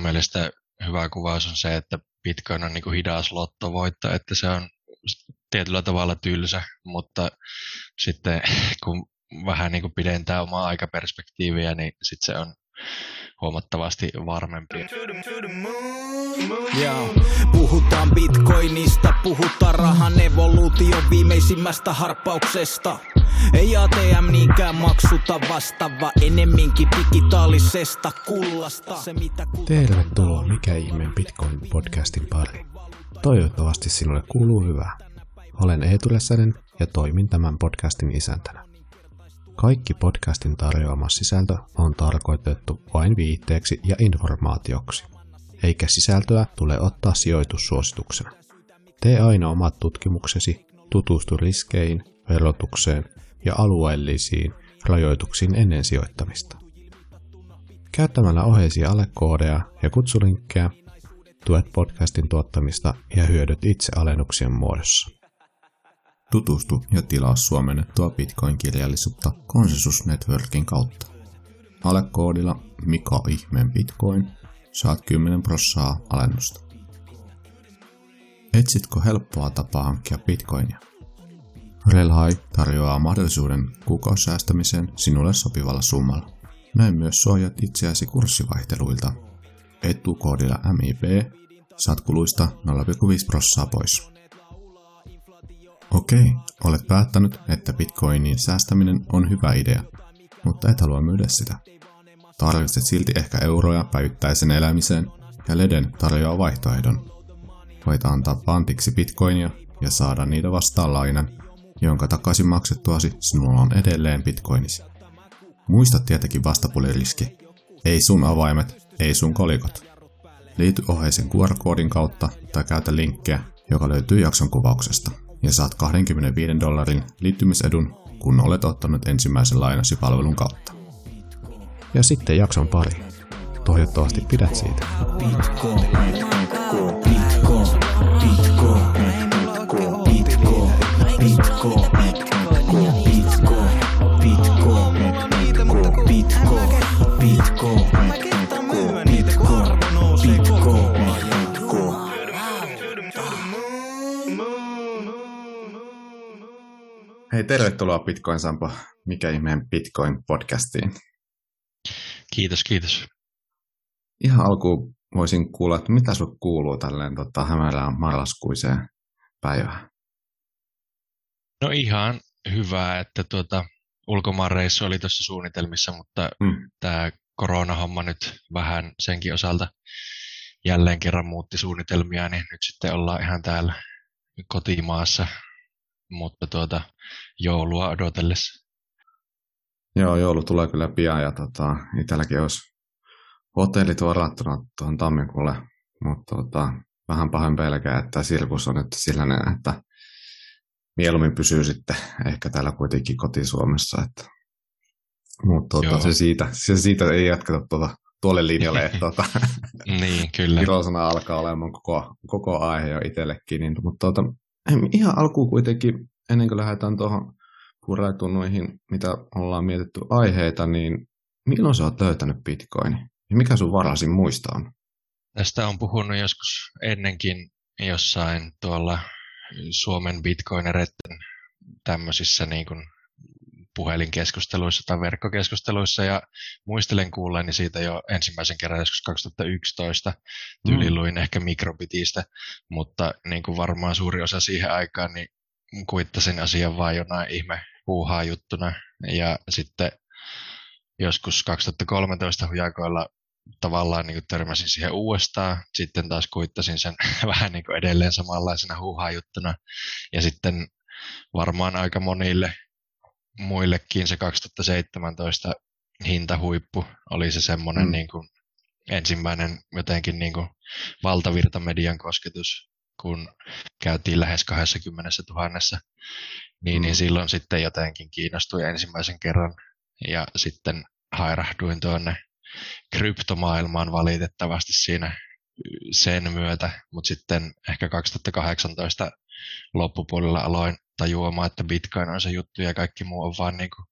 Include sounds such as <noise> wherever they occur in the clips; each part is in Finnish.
mun mielestä hyvä kuvaus on se, että Bitcoin on niin kuin hidas lottovoitto, että se on tietyllä tavalla tylsä, mutta sitten <laughs> kun vähän niin kuin pidentää omaa aikaperspektiiviä, niin sitten se on huomattavasti varmempi. Joo. Puhutaan bitcoinista, puhutaan rahan evoluution viimeisimmästä harppauksesta. Ei ATM niinkään maksuta vastaava, enemminkin digitaalisesta kullasta. Se, mitä Tervetuloa Mikä ihmeen Bitcoin podcastin pariin. Toivottavasti sinulle kuuluu hyvää. Olen Eetu Räsänen ja toimin tämän podcastin isäntänä. Kaikki podcastin tarjoama sisältö on tarkoitettu vain viitteeksi ja informaatioksi, eikä sisältöä tule ottaa sijoitussuosituksena. Tee aina omat tutkimuksesi, tutustu riskeihin, verotukseen ja alueellisiin rajoituksiin ennen sijoittamista. Käyttämällä oheisia alekoodeja ja kutsulinkkejä tuet podcastin tuottamista ja hyödyt itse alennuksien muodossa. Tutustu ja tilaa suomennettua Bitcoin-kirjallisuutta Consensus Networkin kautta. Alekoodilla Mika Ihmeen Bitcoin saat 10 prossaa alennusta. Etsitkö helppoa tapaa hankkia Bitcoinia? Relhai tarjoaa mahdollisuuden kuukausisäästämiseen sinulle sopivalla summalla. Näin myös suojat itseäsi kurssivaihteluilta. Etukoodilla MIB saat kuluista 0,5 prossaa pois. Okei, olet päättänyt, että bitcoinin säästäminen on hyvä idea, mutta et halua myydä sitä. Tarvitset silti ehkä euroja päivittäisen elämiseen, ja Leden tarjoaa vaihtoehdon. Voit antaa pantiksi bitcoinia ja saada niitä vastaan lainan, jonka takaisin maksettuasi sinulla on edelleen bitcoinisi. Muista tietenkin vastapuliriski. Ei sun avaimet, ei sun kolikot. Liity oheisen QR-koodin kautta tai käytä linkkiä, joka löytyy jakson kuvauksesta ja saat 25 dollarin liittymisedun, kun olet ottanut ensimmäisen lainasi palvelun kautta. Ja sitten jakson pari. Toivottavasti pidät siitä. Hei, tervetuloa Bitcoin Sampo, mikä ihmeen Bitcoin podcastiin. Kiitos, kiitos. Ihan alkuun voisin kuulla, että mitä sinulle kuuluu tälleen tota, hämärään marraskuiseen päivään? No ihan hyvä, että tuota, ulkomaanreissu oli tuossa suunnitelmissa, mutta Mm. tämä koronahomma nyt vähän senkin osalta jälleen kerran muutti suunnitelmia, niin nyt sitten ollaan ihan täällä kotimaassa, mutta tuota, joulua odotellessa. Joo, joulu tulee kyllä pian ja tota, itselläkin olisi hotellit varattuna tuohon tammikuulle, mutta tota, vähän pahoin pelkää, että sirkus on nyt sellainen, että mieluummin pysyy sitten ehkä täällä kuitenkin koti-Suomessa. Että. Mutta tota, se, siitä, se siitä ei jatketa tuota, tuolle linjalle, että tota, <laughs> Niin, kyllä. Alkaa olemaan koko, koko aihe jo itsellekin. Niin, mutta tota, <clears throat> ihan alkuun kuitenkin, ennen kuin lähdetään tuohon pureutunuihin, mitä ollaan mietitty aiheita, niin milloin sä oot löytänyt Bitcoinin? Ja mikä sun varhaisin muista on? Tästä on puhunut joskus ennenkin jossain tuolla Suomen bitcoinereiden tämmöisissä niin kuin puhelinkeskusteluissa tai verkkokeskusteluissa ja muistelen kuulleeni siitä jo ensimmäisen kerran joskus 2011 tyyliin luin ehkä mikrobitistä, mutta niin kuin varmaan suuri osa siihen aikaan niin kuittasin asian vaan jonain ihme puuhaa juttuna ja sitten joskus 2013 hujakoilla tavallaan niin törmäsin siihen uudestaan, sitten taas kuittasin sen <laughs> vähän niin edelleen samanlaisena huuhaa-juttuna, ja sitten varmaan aika monille muillekin se 2017 hintahuippu oli se semmoinen Mm. niin kuin ensimmäinen jotenkin niin kuin valtavirtamedian kosketus, kun käytiin lähes 20 000, niin, niin silloin sitten jotenkin kiinnostuin ensimmäisen kerran, ja sitten hairahduin tuonne kryptomaailmaan valitettavasti siinä sen myötä, mutta sitten ehkä 2018 loppupuolella aloin tajuamaan, että Bitcoin on se juttu ja kaikki muu on vaan niinku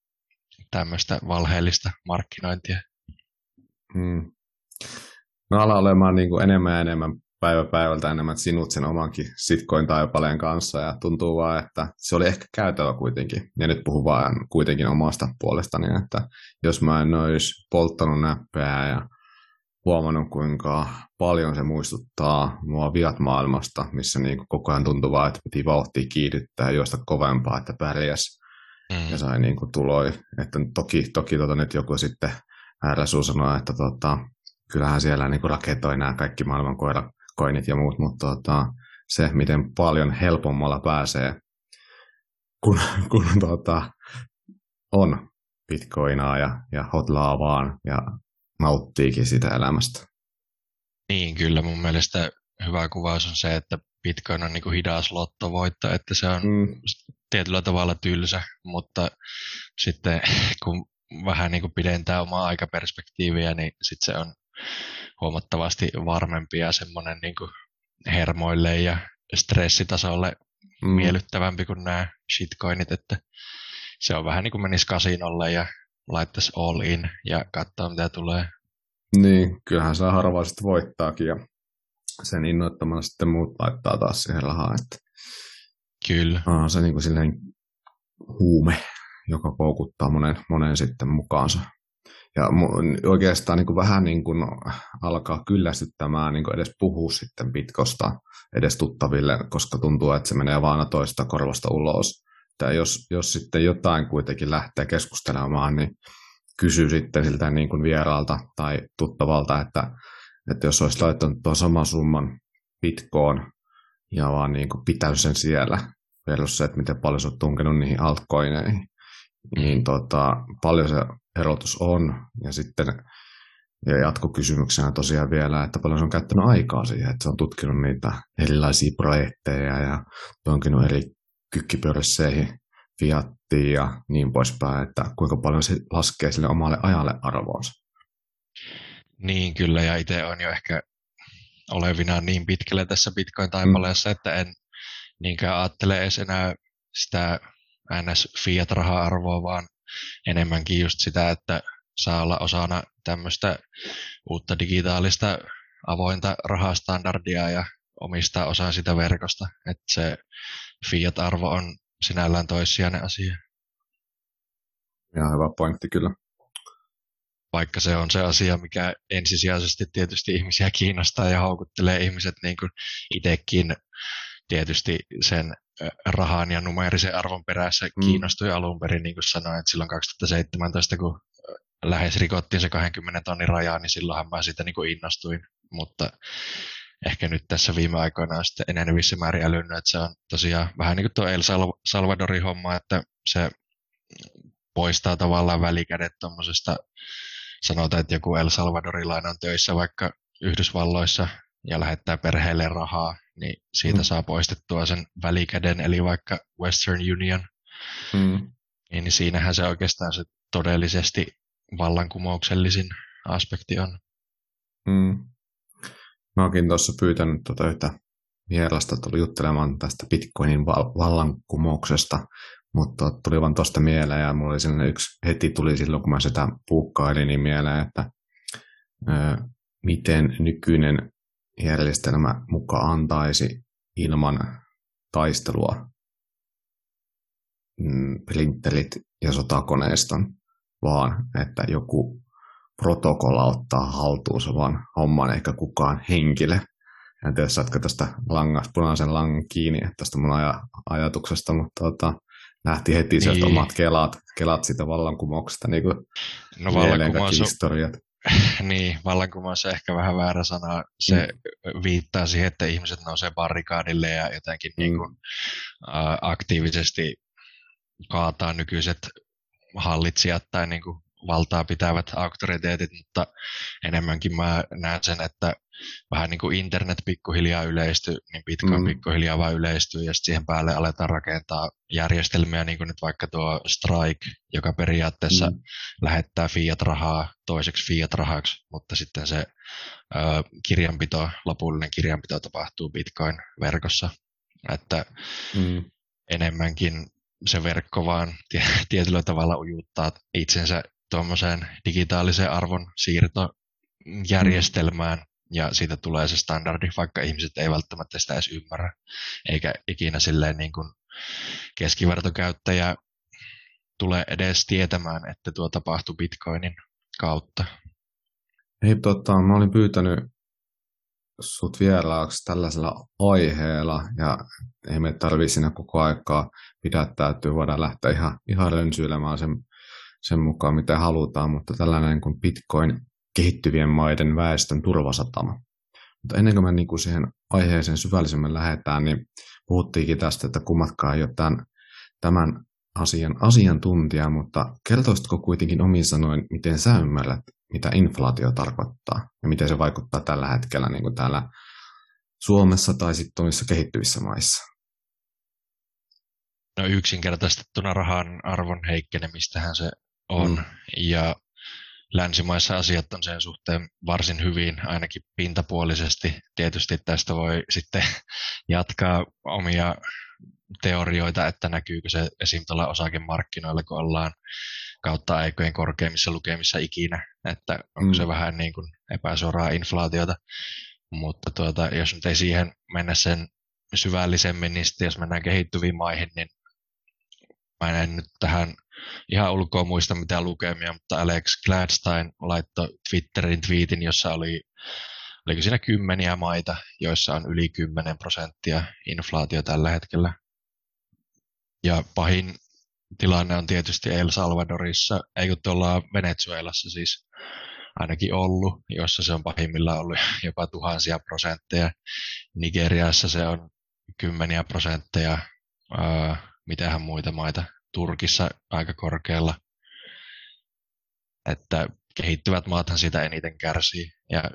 tämmöistä valheellista markkinointia. Hmm. no ala olemaan niin kuin enemmän ja enemmän päivä päivältä enemmän sinut sen omankin sitcoin taipaleen kanssa ja tuntuu vaan, että se oli ehkä käytävä kuitenkin. Ja nyt puhun vaan kuitenkin omasta puolestani, että jos mä en olisi polttanut näppää ja huomannut, kuinka paljon se muistuttaa mua viat maailmasta, missä niin koko ajan tuntuu vaan, että piti vauhtia kiihdyttää ja juosta kovempaa, että pärjäs. Mm. Ja sai niin kuin tuloi. Että toki, toki tota nyt joku sitten RSU sanoi, että tota, kyllähän siellä niin kuin raketoi nämä kaikki maailman koinit ja muut, mutta tota, se, miten paljon helpommalla pääsee, kun, <laughs> kun tota, on bitcoinaa ja, ja hotlaavaan ja nauttiikin sitä elämästä. Niin, kyllä mun mielestä hyvä kuvaus on se, että Bitcoin on niin kuin hidas lottovoitto, että se on mm. tietyllä tavalla tylsä, mutta sitten <laughs> kun vähän niin kuin pidentää omaa aikaperspektiiviä, niin sitten se on huomattavasti varmempi ja semmoinen niin kuin hermoille ja stressitasolle mm. miellyttävämpi kuin nämä shitcoinit, että se on vähän niin kuin menisi kasinolle ja laittaisi all in ja katsoa mitä tulee. Niin, kyllähän saa harvaa sitten voittaakin ja sen innoittamana sitten muut laittaa taas siihen rahaa. Että Kyllä. On se niin kuin silleen huume, joka koukuttaa monen, monen sitten mukaansa. Ja oikeastaan niin kuin vähän niin kuin alkaa kyllästyttämään niin kuin edes puhua sitten pitkosta edes tuttaville, koska tuntuu, että se menee vaan toista korvasta ulos. Että jos, jos sitten jotain kuitenkin lähtee keskustelemaan, niin kysyy sitten siltä niin kuin vieraalta tai tuttavalta, että, että jos olisi laittanut tuon saman summan pitkoon ja vaan niin kuin pitänyt sen siellä, versus se, että miten paljon se on tunkenut niihin altcoineihin, niin tota, paljon se erotus on. Ja sitten ja jatkokysymyksenä tosiaan vielä, että paljon se on käyttänyt aikaa siihen, että se on tutkinut niitä erilaisia projekteja ja tonkinut eri kykkipörsseihin, fiattiin ja niin poispäin, että kuinka paljon se laskee sille omalle ajalle arvoonsa. Niin kyllä, ja itse on jo ehkä olevina niin pitkälle tässä Bitcoin-taipaleessa, mm. että en niinkään ajattele edes enää sitä ns. fiat-raha-arvoa, vaan enemmänkin just sitä, että saa olla osana tämmöistä uutta digitaalista avointa rahastandardia ja omistaa osan sitä verkosta. Että se fiat-arvo on sinällään toissijainen asia. Ihan hyvä pointti kyllä. Vaikka se on se asia, mikä ensisijaisesti tietysti ihmisiä kiinnostaa ja houkuttelee ihmiset niin kuin itsekin tietysti sen rahan ja numerisen arvon perässä mm. kiinnostui alun perin, niin kuin sanoin, että silloin 2017, kun lähes rikottiin se 20 tonnin rajaa, niin silloinhan mä siitä niin kuin innostuin, mutta ehkä nyt tässä viime aikoina on sitten enenevissä määrin älynnyt, että se on tosiaan vähän niin kuin tuo El Salvadorin homma, että se poistaa tavallaan välikädet tuommoisesta, sanotaan, että joku El Salvadorilainen on töissä vaikka Yhdysvalloissa ja lähettää perheelle rahaa, niin siitä mm. saa poistettua sen välikäden, eli vaikka Western Union. Mm. Niin siinähän se oikeastaan se todellisesti vallankumouksellisin aspekti on. Mm. Mä oonkin tuossa pyytänyt tuota yhtä vierasta tuli juttelemaan tästä Bitcoinin vallankumouksesta, mutta tuli vaan tuosta mieleen ja mulla oli sellainen yksi, heti tuli silloin kun mä sitä puukkailin niin mieleen, että ö, miten nykyinen järjestelmä muka antaisi ilman taistelua mm, printerit ja sotakoneiston, vaan että joku protokolla ottaa haltuunsa vaan homman eikä kukaan henkilö. En tiedä, saatko tästä langasta, punaisen langan kiinni tästä mun aj- ajatuksesta, mutta tota, nähtiin heti niin. sieltä omat kelat, kelat siitä vallankumouksesta, niin kuin no, vallankumous historiat. <laughs> niin, vallankumous on ehkä vähän väärä sana. Se mm. viittaa siihen, että ihmiset nousee barrikaadille ja jotenkin mm. niin kuin, uh, aktiivisesti kaataa nykyiset hallitsijat tai niin kuin valtaa pitävät auktoriteetit, mutta enemmänkin mä näen sen, että vähän niin kuin internet pikkuhiljaa yleistyy, niin Bitcoin mm. pikkuhiljaa vaan yleistyy ja siihen päälle aletaan rakentaa järjestelmiä, niin kuin nyt vaikka tuo Strike, joka periaatteessa mm. lähettää fiat-rahaa toiseksi fiat-rahaksi, mutta sitten se ö, kirjanpito, lopullinen kirjanpito tapahtuu Bitcoin-verkossa, että mm. enemmänkin se verkko vaan <laughs> tietyllä tavalla ujuttaa itsensä tuommoiseen digitaaliseen arvon siirtojärjestelmään, mm. ja siitä tulee se standardi, vaikka ihmiset ei välttämättä sitä edes ymmärrä, eikä ikinä silleen niin kuin keskivertokäyttäjä tule edes tietämään, että tuo tapahtui Bitcoinin kautta. Hei, tota, mä olin pyytänyt sut vieraaksi tällaisella aiheella, ja ei me tarvitse siinä koko aikaa pidättäytyä, voidaan lähteä ihan, ihan rönsyilemään sen, sen mukaan, mitä halutaan, mutta tällainen kuin Bitcoin kehittyvien maiden väestön turvasatama. Mutta ennen kuin me niin kuin siihen aiheeseen syvällisemmin lähdetään, niin puhuttiinkin tästä, että kummatkaan ei ole tämän, tämän asian asiantuntija, mutta kertoisitko kuitenkin omin sanoin, miten sä ymmärrät, mitä inflaatio tarkoittaa ja miten se vaikuttaa tällä hetkellä niin kuin täällä Suomessa tai sitten omissa kehittyvissä maissa? No yksinkertaistettuna rahan arvon heikkenemistähän se on. Mm. Ja länsimaissa asiat on sen suhteen varsin hyvin, ainakin pintapuolisesti. Tietysti tästä voi <laughs> sitten jatkaa omia teorioita, että näkyykö se esim. tuolla osakemarkkinoilla, kun ollaan kautta aikojen korkeimmissa lukemissa ikinä, että onko mm. se vähän niin kuin epäsuoraa inflaatiota. Mutta tuota, jos nyt ei siihen mennä sen syvällisemmin, niin sitten jos mennään kehittyviin maihin, niin mä en nyt tähän ihan ulkoa muista mitä lukemia, mutta Alex Gladstein laittoi Twitterin tweetin, jossa oli oliko siinä kymmeniä maita, joissa on yli 10 prosenttia inflaatio tällä hetkellä. Ja pahin tilanne on tietysti El Salvadorissa, ei kun tuolla Venezuelassa siis ainakin ollut, jossa se on pahimmillaan ollut <laughs> jopa tuhansia prosentteja. Nigeriassa se on kymmeniä prosentteja, mitähän muita maita, Turkissa aika korkealla. Että kehittyvät maathan siitä eniten kärsii. Ja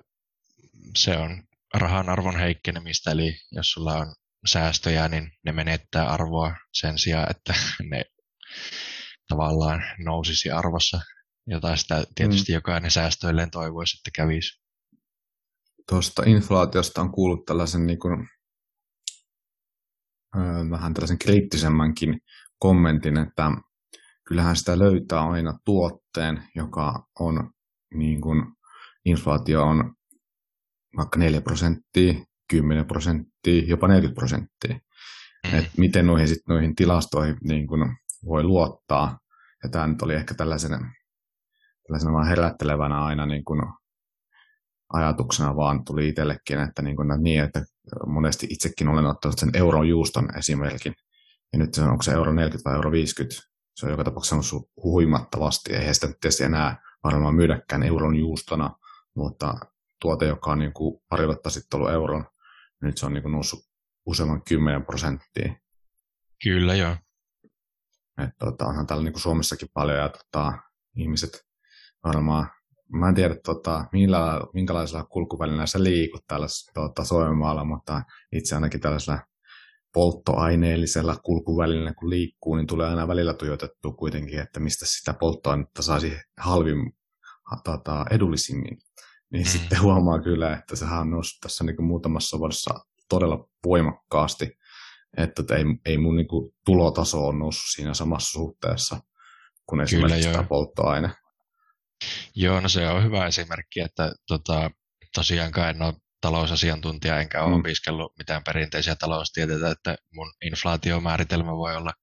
se on rahan arvon heikkenemistä, eli jos sulla on säästöjä, niin ne menettää arvoa sen sijaan, että <laughs> ne tavallaan nousisi arvossa, jota sitä tietysti mm. jokainen säästöilleen toivoisi, että kävisi. Tuosta inflaatiosta on kuullut tällaisen niin kuin, öö, vähän tällaisen kriittisemmänkin kommentin, että kyllähän sitä löytää aina tuotteen, joka on niin kuin, inflaatio on vaikka 4 prosenttia, 10 prosenttia, jopa 40 prosenttia. Mm. Et miten noihin, sit, noihin tilastoihin niin kun voi luottaa. Ja tämä nyt oli ehkä tällaisena, tällaisena vaan herättelevänä aina niin kun ajatuksena vaan tuli itsellekin, että niin, kun, niin, että monesti itsekin olen ottanut sen euron juuston esimerkin. Ja nyt onko se euro 40 vai euro 50, se on joka tapauksessa noussut huimattavasti. Eihän sitä tietysti enää varmaan myydäkään euron juustona, mutta tuote, joka on niin kuin pari vuotta sitten ollut euron, nyt se on niin kuin noussut useamman kymmenen prosenttia. Kyllä, joo. Että tota, onhan täällä niin kuin Suomessakin paljon ja tota, ihmiset varmaan, mä en tiedä tota, millä, minkälaisella kulkuvälineellä sä liikut täällä tota, Suomenmaalla, mutta itse ainakin tällaisella polttoaineellisella kulkuvälineellä kun liikkuu, niin tulee aina välillä tuijotettua kuitenkin, että mistä sitä polttoainetta saisi halvin, tota, edullisimmin niin mm. sitten huomaa kyllä, että sehän on noussut tässä niin kuin muutamassa vuodessa todella voimakkaasti, että ei, ei mun niin kuin tulotaso on noussut siinä samassa suhteessa kuin esimerkiksi tämä polttoaine. Joo, no se on hyvä esimerkki, että tota, tosiaankaan en ole talousasiantuntija enkä ole mm. opiskellut mitään perinteisiä taloustieteitä, että mun inflaatiomääritelmä voi olla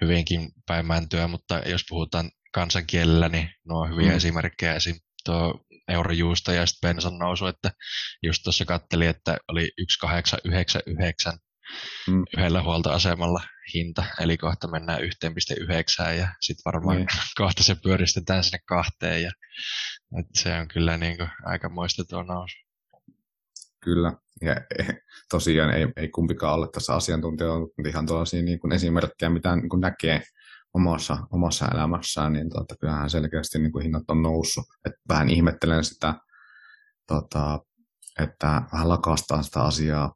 hyvinkin päinmäntyä, mutta jos puhutaan kansankielellä, niin nuo on hyviä mm. esimerkkejä. Esim. tuo eurojuusta ja sitten bensan nousu, että just tuossa katteli, että oli 1,899 mm. yhdellä huoltoasemalla hinta, eli kohta mennään 1,9 ja sitten varmaan mm. <laughs> kohta se pyöristetään sinne kahteen ja että se on kyllä niin kuin aika muista tuo nousu. Kyllä, ja tosiaan ei, ei kumpikaan ole tässä asiantuntija, mutta ihan tuollaisia niin kuin esimerkkejä, mitä niin kuin näkee omassa, omassa elämässään, niin tota, kyllähän selkeästi niin kuin hinnat on noussut. Et vähän ihmettelen sitä, tota, että vähän lakastaa sitä asiaa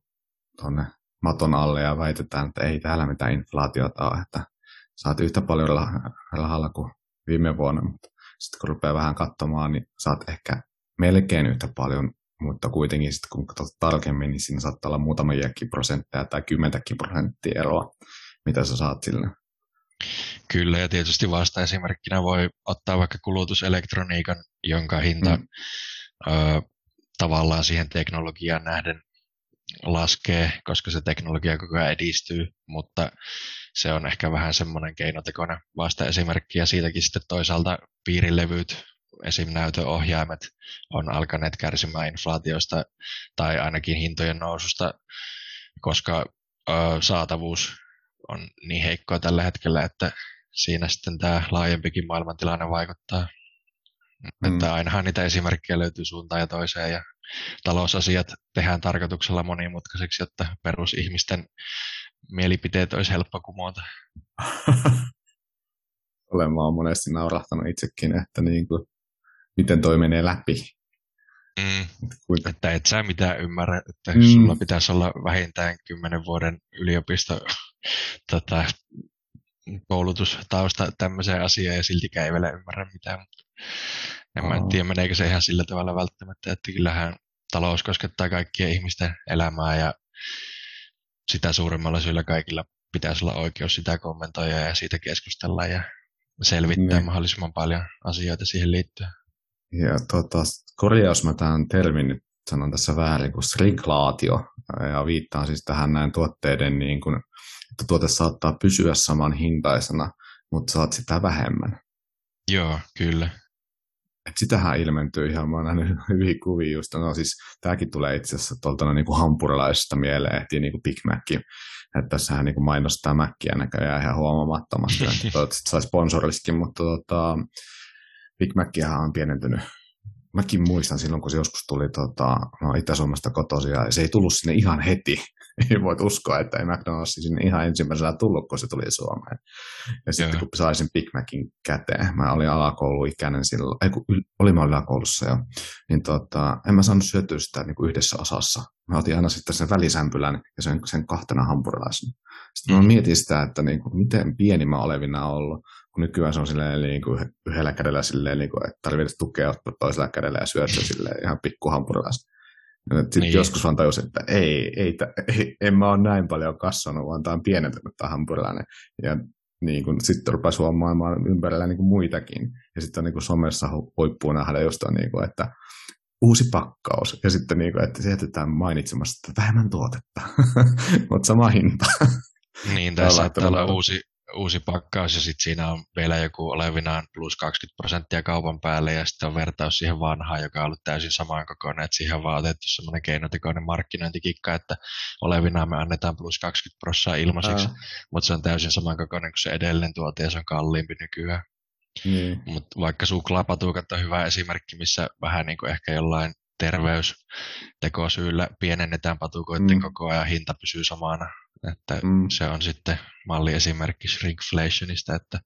tuonne maton alle ja väitetään, että ei täällä mitään inflaatiota ole, että saat yhtä paljon rahalla kuin viime vuonna, mutta sitten kun rupeaa vähän katsomaan, niin saat ehkä melkein yhtä paljon, mutta kuitenkin sitten kun katsot tarkemmin, niin siinä saattaa olla muutama prosentteja tai kymmentäkin prosenttia eroa, mitä sä saat sille Kyllä, ja tietysti vasta esimerkkinä voi ottaa vaikka kulutuselektroniikan, jonka hinta mm. ö, tavallaan siihen teknologiaan nähden laskee, koska se teknologia koko ajan edistyy, mutta se on ehkä vähän semmoinen keinotekoinen vasta esimerkki, ja siitäkin sitten toisaalta piirilevyt, esim. näytöohjaimet on alkaneet kärsimään inflaatiosta tai ainakin hintojen noususta, koska ö, saatavuus on niin heikkoa tällä hetkellä, että siinä sitten tämä laajempikin maailmantilanne vaikuttaa. Mm. Että ainahan niitä esimerkkejä löytyy suuntaan ja toiseen ja talousasiat tehdään tarkoituksella monimutkaiseksi, jotta perusihmisten mielipiteet olisi helppo kumota. <laughs> Olen mä monesti naurahtanut itsekin, että niin kuin, miten toi menee läpi. Mm. Kuinka... Että et sä mitään ymmärrä, että mm. sulla pitäisi olla vähintään kymmenen vuoden yliopisto <laughs> tota, koulutustausta tämmöiseen asiaan ja siltikään ei vielä ymmärrä mitään. En oh. mä tiedä, meneekö se ihan sillä tavalla välttämättä, että kyllähän talous koskettaa kaikkien ihmisten elämää ja sitä suurimmalla syyllä kaikilla pitäisi olla oikeus sitä kommentoida ja siitä keskustella ja selvittää mm. mahdollisimman paljon asioita siihen liittyen. Ja tota, korjaus mä tämän termin nyt sanon tässä väärin kuin shrinklaatio, ja viittaan siis tähän näin tuotteiden, niin kuin, että tuote saattaa pysyä saman hintaisena, mutta saat sitä vähemmän. Joo, kyllä. Et sitähän ilmentyy ihan, mä oon nähnyt hyviä kuvia just, no siis tämäkin tulee itse asiassa tuolta no, niin hampurilaisesta mieleen, ehtii niin kuin Big Mac, että tässähän niin kuin mainostaa Mäkkiä näköjään ihan huomaamattomasti, että <laughs> toivottavasti sai sponsoriskin, mutta tota, Big Maciahan on pienentynyt mäkin muistan silloin, kun se joskus tuli tota, no, Itä-Suomesta kotoisin, ja se ei tullut sinne ihan heti. <laughs> ei voit uskoa, että ei McDonald's sinne ihan ensimmäisenä tullut, kun se tuli Suomeen. Ja sitten Joo. kun saisin Big Macin käteen, mä olin alakouluikäinen silloin, ei kun olin mä yläkoulussa jo, niin tota, en mä saanut syötyä sitä niin kuin yhdessä osassa. Mä otin aina sitten sen välisämpylän ja sen, sen kahtena hampurilaisen. Sitten mm. mä mietin sitä, että niin kuin, miten pieni mä olevina ollut, nykyään se on silleen niin kuin yhdellä kädellä silleen, niin kuin, että tarvitsee tukea ottaa toisella kädellä ja syödä <laughs> silleen ihan pikku hampurilaista. Sitten niin. joskus vaan tajusin, että ei, ei, ei, en mä ole näin paljon kasvanut, vaan tämä on pienentynyt tämä hampurilainen. Ja niin kun, sitten rupesi huomaamaan ympärillä niin kuin muitakin. Ja sitten on niin kuin somessa huippuu nähdä jostain, niin kuin, että uusi pakkaus. Ja sitten, niin kuin, että se jätetään mainitsemassa, että vähemmän tuotetta, <laughs> mutta sama hinta. Niin, tässä saattaa olla uusi, uusi pakkaus ja sitten siinä on vielä joku olevinaan plus 20 prosenttia kaupan päälle ja sitten on vertaus siihen vanhaan, joka on ollut täysin samaan kokoinen, että siihen on vaan otettu semmoinen keinotekoinen markkinointikikka, että olevinaan me annetaan plus 20 prosenttia ilmaiseksi, mutta se on täysin saman kokoinen kuin se edellinen tuote ja se on kalliimpi nykyään. Niin. Mutta vaikka suklaapatukat on hyvä esimerkki, missä vähän niin kuin ehkä jollain terveystekosyillä pienennetään patukoiden mm. koko ajan, hinta pysyy samana. Että mm. se on sitten malliesimerkki shrinkflationista, että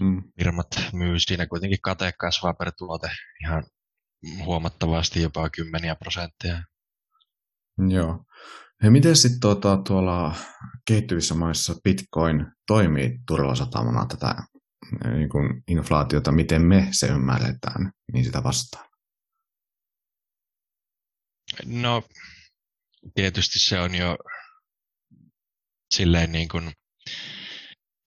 mm. firmat myy siinä kuitenkin kate kasvaa per tuote ihan huomattavasti jopa kymmeniä prosentteja. Joo. Ja miten sitten tuota, tuolla kehittyvissä maissa Bitcoin toimii turvasatamana tätä niin kuin inflaatiota, miten me se ymmärretään, niin sitä vastaan? No, tietysti se on jo silleen niin kuin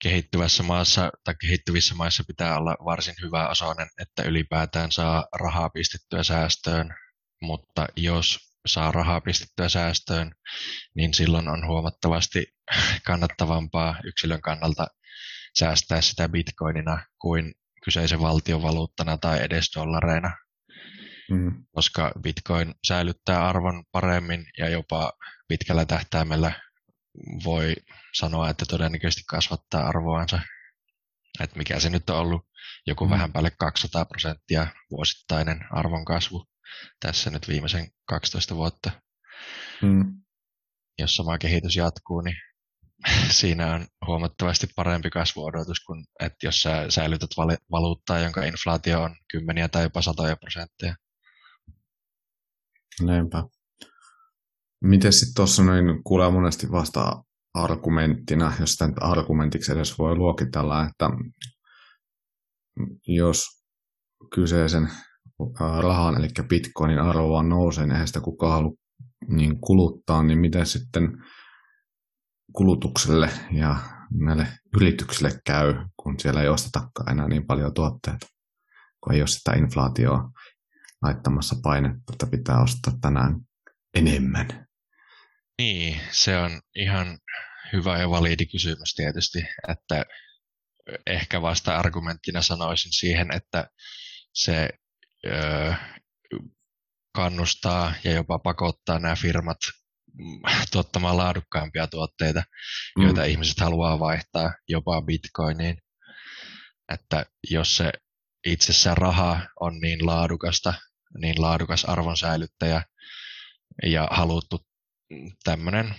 kehittyvässä maassa tai kehittyvissä maissa pitää olla varsin hyvä osainen, että ylipäätään saa rahaa pistettyä säästöön, mutta jos saa rahaa pistettyä säästöön, niin silloin on huomattavasti kannattavampaa yksilön kannalta säästää sitä bitcoinina kuin kyseisen valtion valuuttana tai edes dollareina, mm. koska bitcoin säilyttää arvon paremmin ja jopa pitkällä tähtäimellä voi sanoa, että todennäköisesti kasvattaa arvoansa. Että mikä se nyt on ollut, joku mm. vähän päälle 200 prosenttia vuosittainen arvon kasvu tässä nyt viimeisen 12 vuotta. Mm. Jos sama kehitys jatkuu, niin <laughs> siinä on huomattavasti parempi kasvuodotus kuin, että jos sä säilytät valuuttaa, jonka inflaatio on kymmeniä tai jopa satoja prosentteja. Näinpä. Miten sitten tuossa noin kuulee monesti vasta argumenttina, jos sitä nyt argumentiksi edes voi luokitella, että jos kyseisen rahan, eli bitcoinin arvo vaan nousee, niin eihän sitä kukaan halua niin kuluttaa, niin miten sitten kulutukselle ja näille yrityksille käy, kun siellä ei ostetakaan enää niin paljon tuotteita, kun ei ole sitä inflaatioa laittamassa painetta, että pitää ostaa tänään enemmän. Niin, se on ihan hyvä ja validi kysymys tietysti, että ehkä vasta argumenttina sanoisin siihen, että se ö, kannustaa ja jopa pakottaa nämä firmat tuottamaan laadukkaampia tuotteita, mm. joita ihmiset haluaa vaihtaa jopa bitcoiniin. Että jos se itsessään raha on niin laadukasta, niin laadukas arvonsäilyttäjä ja haluttu tämmöinen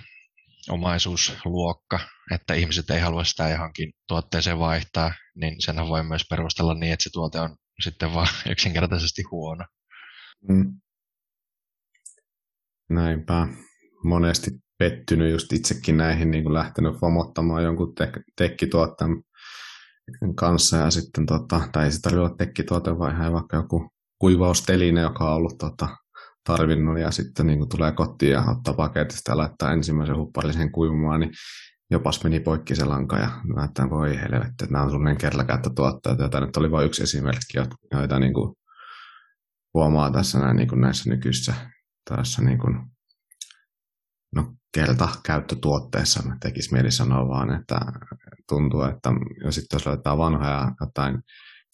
omaisuusluokka, että ihmiset ei halua sitä johonkin tuotteeseen vaihtaa, niin sen voi myös perustella niin, että se tuote on sitten vaan <laughs> yksinkertaisesti huono. Mm. Näinpä. Monesti pettynyt just itsekin näihin, niin kuin lähtenyt vamottamaan jonkun tek- tekkituotteen kanssa ja sitten, tota, tai ei se tarvitse olla tekkituote, vaan ihan vaikka joku kuivausteline, joka on ollut tota, tarvinnut ja sitten niin kuin tulee kotiin ja ottaa paketista ja laittaa ensimmäisen hupparillisen kuivumaan, niin jopas meni poikki se lanka ja näyttää voi helvetti, että nämä on suunnilleen kerlakäyttötuotteita. Ja tämä nyt oli vain yksi esimerkki, joita niin kuin huomaa tässä näin, niin kuin näissä nykyisissä tässä niin kuin, no, kertakäyttötuotteessa, tekisi mieli sanoa vaan, että tuntuu, että jos sitten jos löytää vanhoja jotain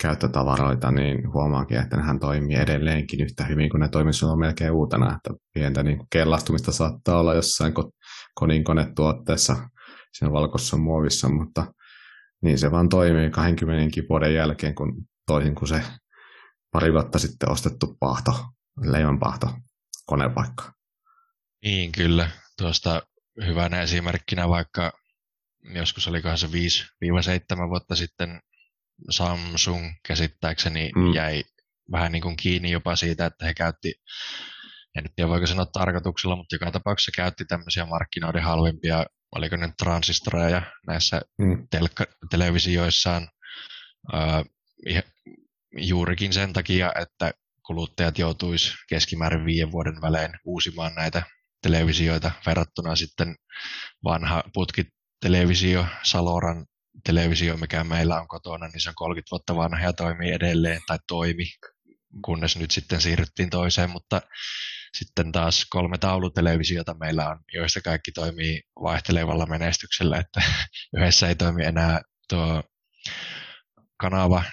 käyttötavaroita, niin huomaakin, että nehän toimii edelleenkin yhtä hyvin kuin ne toimisivat melkein uutena. Että pientä niin kuin kellastumista saattaa olla jossain kodinkonetuotteessa siinä valkoisessa muovissa, mutta niin se vaan toimii 20 vuoden jälkeen, kun toisin kuin se pari vuotta sitten ostettu pahto, leivänpahto, konepaikka. Niin, kyllä. Tuosta hyvänä esimerkkinä vaikka joskus olikohan se 5-7 vuotta sitten Samsung käsittääkseni mm. jäi vähän niin kuin kiinni jopa siitä, että he käytti, en tiedä voiko sanoa tarkoituksella, mutta joka tapauksessa käytti tämmöisiä markkinoiden halvimpia, oliko ne transistoreja näissä mm. telkka- televisioissaan äh, juurikin sen takia, että kuluttajat joutuisi keskimäärin viiden vuoden välein uusimaan näitä televisioita verrattuna sitten vanha putkitelevisio Saloran televisio, mikä meillä on kotona, niin se on 30 vuotta vanha ja toimii edelleen, tai toimi, kunnes nyt sitten siirryttiin toiseen, mutta sitten taas kolme taulutelevisiota meillä on, joista kaikki toimii vaihtelevalla menestyksellä, että <laughs> yhdessä ei toimi enää tuo kanava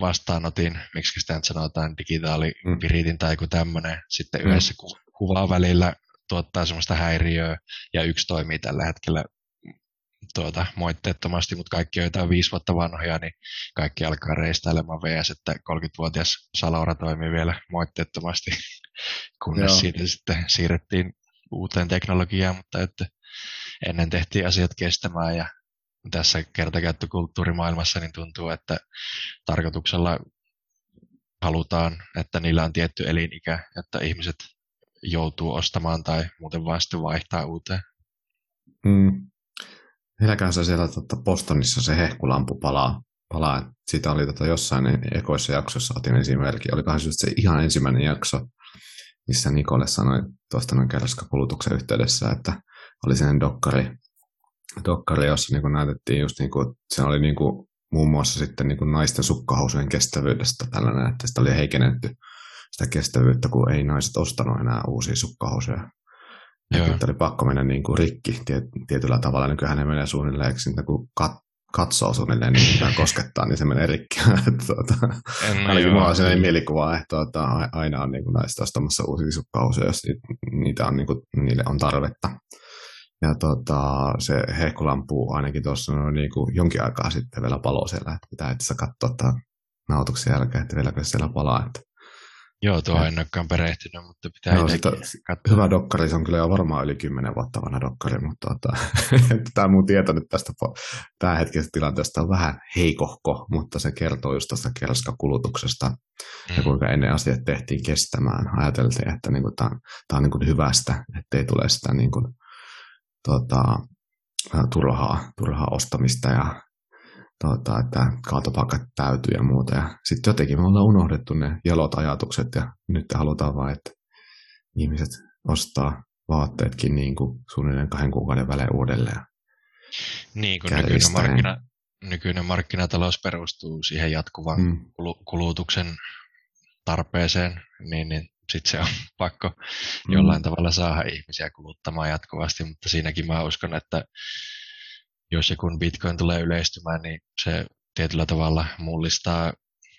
vastaanotin, miksi sitä nyt sanotaan, digitaalipiritin tai joku tämmöinen, sitten mm. yhdessä kuvaa välillä tuottaa semmoista häiriöä, ja yksi toimii tällä hetkellä tuota, moitteettomasti, mutta kaikki on jotain viisi vuotta vanhoja, niin kaikki alkaa reistailemaan VS, että 30-vuotias Salora toimii vielä moitteettomasti, <laughs> kunnes Joo. siitä sitten siirrettiin uuteen teknologiaan, mutta että ennen tehtiin asiat kestämään ja tässä kertakäyttökulttuurimaailmassa niin tuntuu, että tarkoituksella halutaan, että niillä on tietty elinikä, että ihmiset joutuu ostamaan tai muuten vasta vaihtaa uuteen. Mm. Vieläkään se siellä tota, Bostonissa se hehkulampu palaa. palaa. Siitä oli tota, jossain ekoissa jaksossa otin esimerkki. Olikohan se se ihan ensimmäinen jakso, missä Nikolle sanoi tuosta noin kulutuksen yhteydessä, että oli sen dokkari, dokkari jossa niin näytettiin just niin kuin, se oli niin kuin, muun muassa sitten niin kuin naisten sukkahousujen kestävyydestä tällainen, että sitä oli heikennetty sitä kestävyyttä, kun ei naiset ostanut enää uusia sukkahousuja. Sitten oli pakko mennä niin kuin rikki tiet, tietyllä tavalla. Nykyään ne menee suunnilleen, että kun kat, katsoo suunnilleen, niin mitä koskettaa, niin se menee rikki. <laughs> tuota, ainakin mulla on sellainen mielikuva, että tuota, aina on niin kuin naiset ostamassa uusia sukkahousuja, jos niitä on, niin kuin, niille on tarvetta. Ja tota, se hehkulampu ainakin tuossa on niin kuin jonkin aikaa sitten vielä palo siellä, että pitää itse katsoa tämän nautuksen jälkeen, että vieläkö siellä palaa. Että Joo, tuo en olekaan perehtynyt, mutta pitää no, sitä, katsoa. Hyvä dokkari, se on kyllä jo varmaan yli 10 vuotta vanha dokkari, mutta <laughs> tota, tämä mun tieto nyt tästä tämä hetkisestä tilanteesta on vähän heikohko, mutta se kertoo just tästä kerskakulutuksesta mm. ja kuinka ennen asiat tehtiin kestämään. Ajateltiin, että niinku tämä on niinku hyvästä, ettei tule sitä niinku, tota, turhaa, turhaa ostamista ja tuota, että kaatopaikat täytyy ja muuta. Ja sitten jotenkin me ollaan unohdettu ne jalot ajatukset ja nyt halutaan vain, että ihmiset ostaa vaatteetkin niin kuin suunnilleen kahden kuukauden välein uudelleen. Niin, kun nykyinen, markkina, nykyinen markkinatalous perustuu siihen jatkuvan mm. kulutuksen tarpeeseen, niin, niin sitten se on <laughs> pakko mm. jollain tavalla saada ihmisiä kuluttamaan jatkuvasti, mutta siinäkin mä uskon, että jos ja kun Bitcoin tulee yleistymään, niin se tietyllä tavalla mullistaa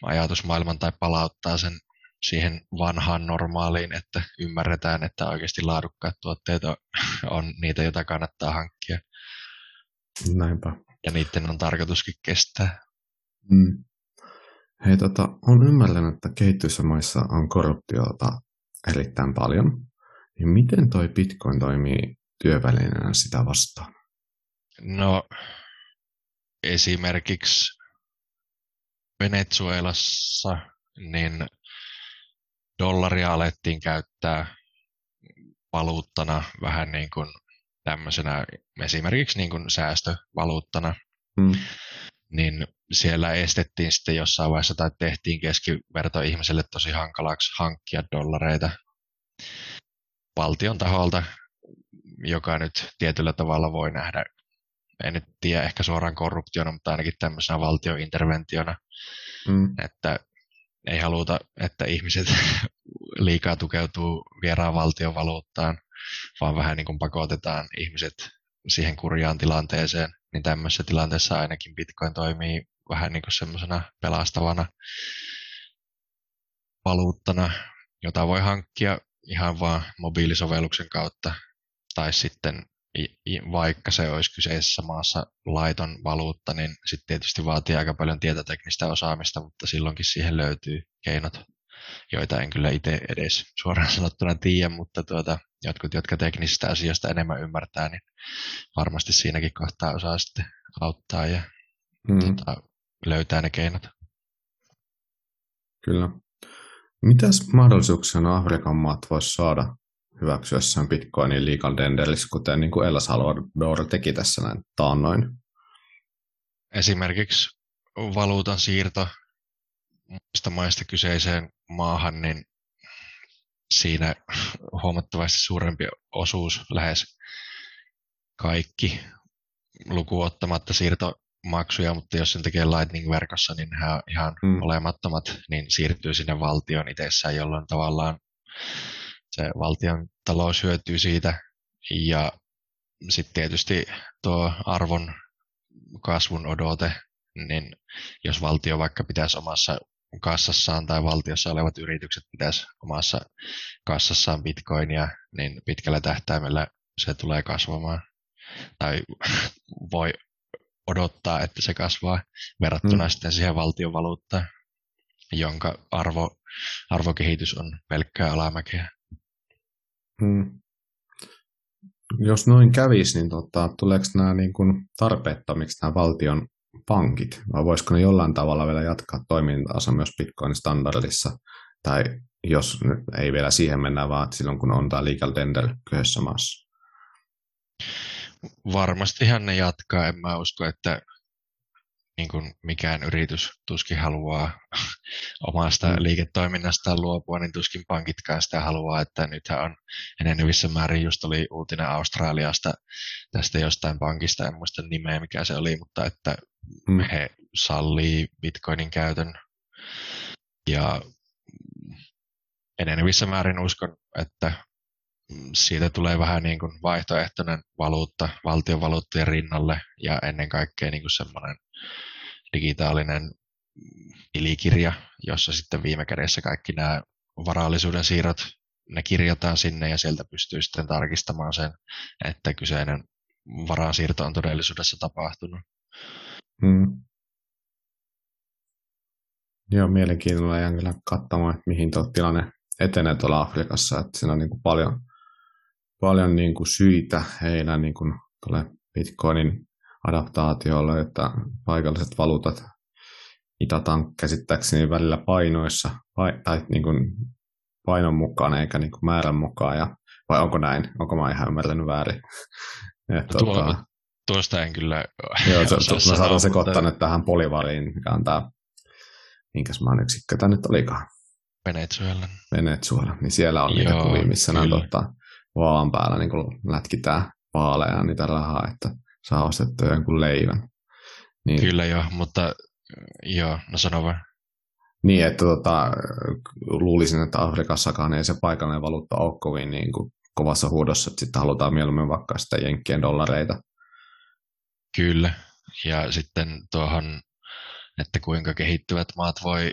ajatusmaailman tai palauttaa sen siihen vanhaan normaaliin, että ymmärretään, että oikeasti laadukkaat tuotteet on, on niitä, joita kannattaa hankkia. Näinpä. Ja niiden on tarkoituskin kestää. Mm. Hei, tota, on ymmärtänyt, että kehittyissä maissa on korruptiota erittäin paljon. Niin miten toi Bitcoin toimii työvälineenä sitä vastaan? No, esimerkiksi Venezuelassa niin dollaria alettiin käyttää valuuttana vähän niin kuin tämmöisenä esimerkiksi niin kuin säästövaluuttana. Mm. Niin siellä estettiin sitten jossain vaiheessa tai tehtiin keskiverto ihmiselle tosi hankalaksi hankkia dollareita valtion taholta, joka nyt tietyllä tavalla voi nähdä, en nyt tiedä ehkä suoraan korruptiona, mutta ainakin tämmöisenä valtiointerventiona, mm. että ei haluta, että ihmiset <laughs> liikaa tukeutuu vieraan valtion valuuttaan, vaan vähän niin kuin pakotetaan ihmiset siihen kurjaan tilanteeseen, niin tämmöisessä tilanteessa ainakin Bitcoin toimii vähän niin kuin semmoisena pelastavana valuuttana, jota voi hankkia ihan vaan mobiilisovelluksen kautta, tai sitten vaikka se olisi kyseisessä maassa laiton valuutta, niin sitten tietysti vaatii aika paljon tietoteknistä osaamista, mutta silloinkin siihen löytyy keinot, joita en kyllä itse edes suoraan sanottuna tiedä, mutta tuota, jotkut, jotka teknisistä asioista enemmän ymmärtää, niin varmasti siinäkin kohtaa osaa sitten auttaa ja mm. tuota, löytää ne keinot. Kyllä. Mitäs mahdollisuuksia Afrikan maat voisi saada hyväksyessään Bitcoinin legal tenderis, kuten niin kuin El Salvador teki tässä näin taannoin? Esimerkiksi valuutan siirto muista maista kyseiseen maahan, niin siinä huomattavasti suurempi osuus, lähes kaikki lukuottamatta siirtomaksuja, mutta jos sen tekee Lightning-verkossa, niin ihan mm. olemattomat, niin siirtyy sinne valtion itsessään, jolloin tavallaan se valtion talous hyötyy siitä. Ja sitten tietysti tuo arvon kasvun odote, niin jos valtio vaikka pitäisi omassa kassassaan tai valtiossa olevat yritykset pitäisi omassa kassassaan bitcoinia, niin pitkällä tähtäimellä se tulee kasvamaan. Tai <laughs> voi odottaa, että se kasvaa verrattuna mm. sitten siihen valtionvaluuttaan, jonka arvo, arvokehitys on pelkkää alamäkeä. Mm. Jos noin kävisi, niin tota, tuleeko nämä niin kuin tarpeettomiksi nämä valtion pankit, vai voisiko ne jollain tavalla vielä jatkaa toimintaansa myös Bitcoin-standardissa, tai jos ei vielä siihen mennä, vaan silloin kun on tämä legal tender kyseessä maassa? Varmastihan ne jatkaa, en mä usko, että niin kuin mikään yritys tuskin haluaa <laughs> omasta mm. liiketoiminnastaan luopua, niin tuskin pankitkaan sitä haluaa, että nythän on enenevissä määrin just oli uutinen Australiasta tästä jostain pankista, en muista nimeä mikä se oli, mutta että mm. he sallii bitcoinin käytön ja enenevissä määrin uskon, että siitä tulee vähän niin kuin vaihtoehtoinen valuutta valtion valuuttien rinnalle ja ennen kaikkea niin kuin semmoinen digitaalinen tilikirja, jossa sitten viime kädessä kaikki nämä varallisuuden siirrot, ne kirjataan sinne ja sieltä pystyy sitten tarkistamaan sen, että kyseinen varansiirto on todellisuudessa tapahtunut. Hmm. Joo, mielenkiinnolla jään kyllä katsomaan, että mihin tuo tilanne etenee tuolla Afrikassa. Että siinä on niin kuin paljon, paljon niin kuin syitä heidän niin kuin Bitcoinin adaptaatiolle, että paikalliset valuutat mitataan käsittääkseni välillä painoissa vai, tai niin kuin painon mukaan eikä niin kuin määrän mukaan. Ja, vai onko näin? Onko mä ihan ymmärtänyt väärin? <laughs> Et, Tuo, tota, tuosta en kyllä <laughs> Joo, se, mä saatan sekoittaa nyt tähän polivariin, mikä on tämä, minkäs maan yksikkö tämä nyt olikaan? Venezuela. Venezuela, niin siellä on Joo, niitä kuvia, missä nämä tota, vaan päällä niin lätkitään vaaleja niitä rahaa, että saa ostettua jonkun leivän. Niin. Kyllä joo, mutta joo, no sano vaan. Niin, että tota, luulisin, että Afrikassakaan ei se paikallinen valuutta ole kovin niin kuin kovassa huudossa, että sitten halutaan mieluummin vaikka sitä jenkkien dollareita. Kyllä. Ja sitten tuohon, että kuinka kehittyvät maat voi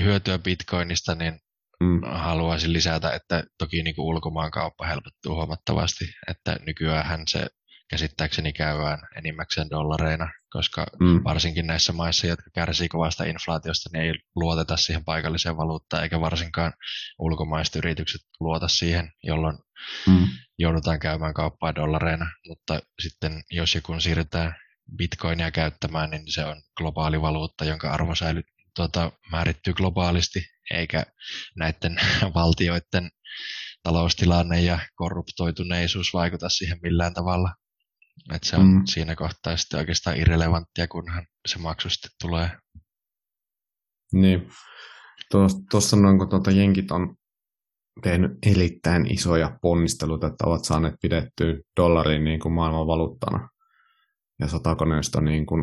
hyötyä bitcoinista, niin mm. haluaisin lisätä, että toki niin kuin ulkomaankauppa helpottuu huomattavasti, että nykyään se käsittääkseni käydään enimmäkseen dollareina, koska mm. varsinkin näissä maissa, jotka kärsii kovasta inflaatiosta, niin ei luoteta siihen paikalliseen valuuttaan, eikä varsinkaan ulkomaiset yritykset luota siihen, jolloin mm. joudutaan käymään kauppaa dollareina. Mutta sitten jos joku siirrytään bitcoinia käyttämään, niin se on globaali valuutta, jonka arvo säilyy, tuota, määrittyy globaalisti, eikä näiden <laughs> valtioiden taloustilanne ja korruptoituneisuus vaikuta siihen millään tavalla. Et se on mm. siinä kohtaa sitten oikeastaan irrelevanttia, kunhan se maksu sitten tulee. Niin. Tuossa noin, kun tuota jenkit on tehnyt erittäin isoja ponnisteluita, että ovat saaneet pidettyä dollarin niin kuin maailman valuuttana. Ja sotakoneisto niin kuin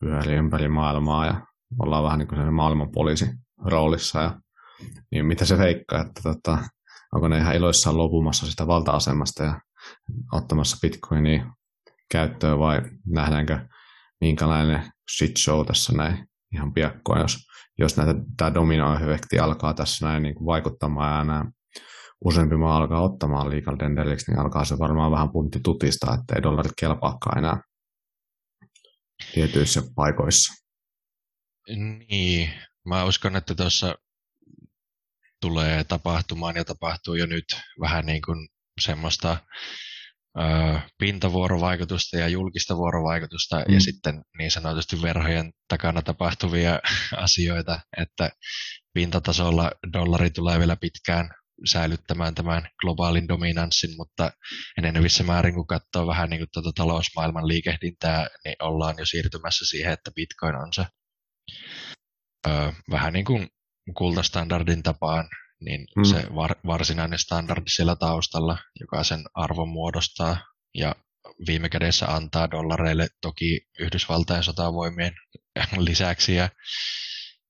pyörii ympäri maailmaa ja ollaan vähän niin kuin maailman poliisi roolissa. Ja, niin mitä se veikkaa, että tota, onko ne ihan iloissaan lopumassa sitä valta-asemasta ja ottamassa bitcoinia käyttöön vai nähdäänkö minkälainen shit show tässä näin ihan piakkoon, jos, jos näitä, tämä dominoefekti alkaa tässä näin niin kuin vaikuttamaan ja nämä useampi maa alkaa ottamaan legal denderiksi, niin alkaa se varmaan vähän puntti tutista, että ei dollarit kelpaakaan enää tietyissä paikoissa. Niin, mä uskon, että tuossa tulee tapahtumaan ja tapahtuu jo nyt vähän niin kuin semmoista pintavuorovaikutusta ja julkista vuorovaikutusta mm. ja sitten niin sanotusti verhojen takana tapahtuvia <laughs> asioita, että pintatasolla dollari tulee vielä pitkään säilyttämään tämän globaalin dominanssin, mutta enenevissä määrin kun katsoo vähän niin kuin tuota talousmaailman liikehdintää, niin ollaan jo siirtymässä siihen, että bitcoin on se ö, vähän niin kuin kultastandardin tapaan niin mm. se var, varsinainen standardi siellä taustalla, joka sen arvon muodostaa ja viime kädessä antaa dollareille toki Yhdysvaltain sotavoimien <laughs> lisäksi ja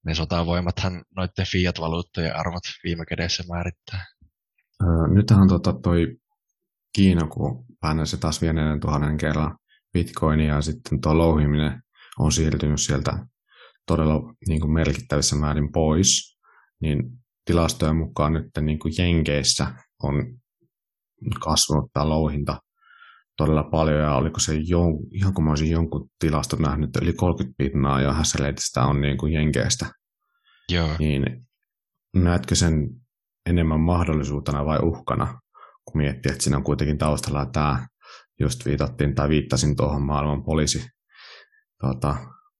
ne sotavoimathan noiden fiat-valuuttojen arvot viime kädessä määrittää. Öö, nythän tota toi Kiina, kun painasi taas vieneiden tuhannen kerran bitcoinia ja sitten tuo louhiminen on siirtynyt sieltä todella niin kuin merkittävissä määrin pois, niin tilastojen mukaan nyt niin kuin Jenkeissä on kasvanut tämä louhinta todella paljon, ja oliko se jon, ihan kun mä olisin jonkun tilaston nähnyt, yli 30 pinnaa ja Hasselitistä on niin kuin Jenkeistä. Joo. Niin näetkö sen enemmän mahdollisuutena vai uhkana, kun miettii, että siinä on kuitenkin taustalla tämä, just viitattiin tai viittasin tuohon maailman poliisi tuota,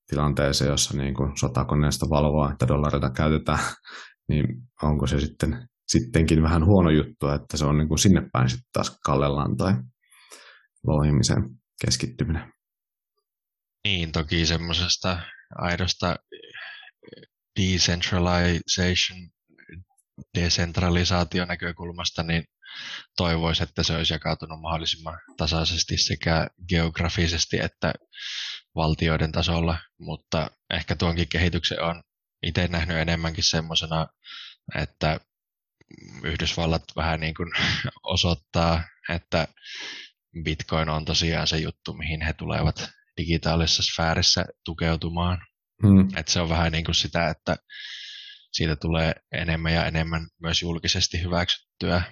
tilanteeseen, jossa niin kuin sotakoneesta valvoa, että dollareita käytetään <laughs> niin onko se sitten sittenkin vähän huono juttu, että se on niin kuin sinne päin sitten taas kallellaan tai lohimisen keskittyminen. Niin, toki semmoisesta aidosta decentralization, decentralisaation näkökulmasta, niin toivoisi, että se olisi jakautunut mahdollisimman tasaisesti sekä geografisesti että valtioiden tasolla, mutta ehkä tuonkin kehityksen on itse nähnyt enemmänkin semmoisena, että Yhdysvallat vähän niin kuin <laughs> osoittaa, että Bitcoin on tosiaan se juttu, mihin he tulevat digitaalisessa sfäärissä tukeutumaan. Mm. Että se on vähän niin kuin sitä, että siitä tulee enemmän ja enemmän myös julkisesti hyväksyttyä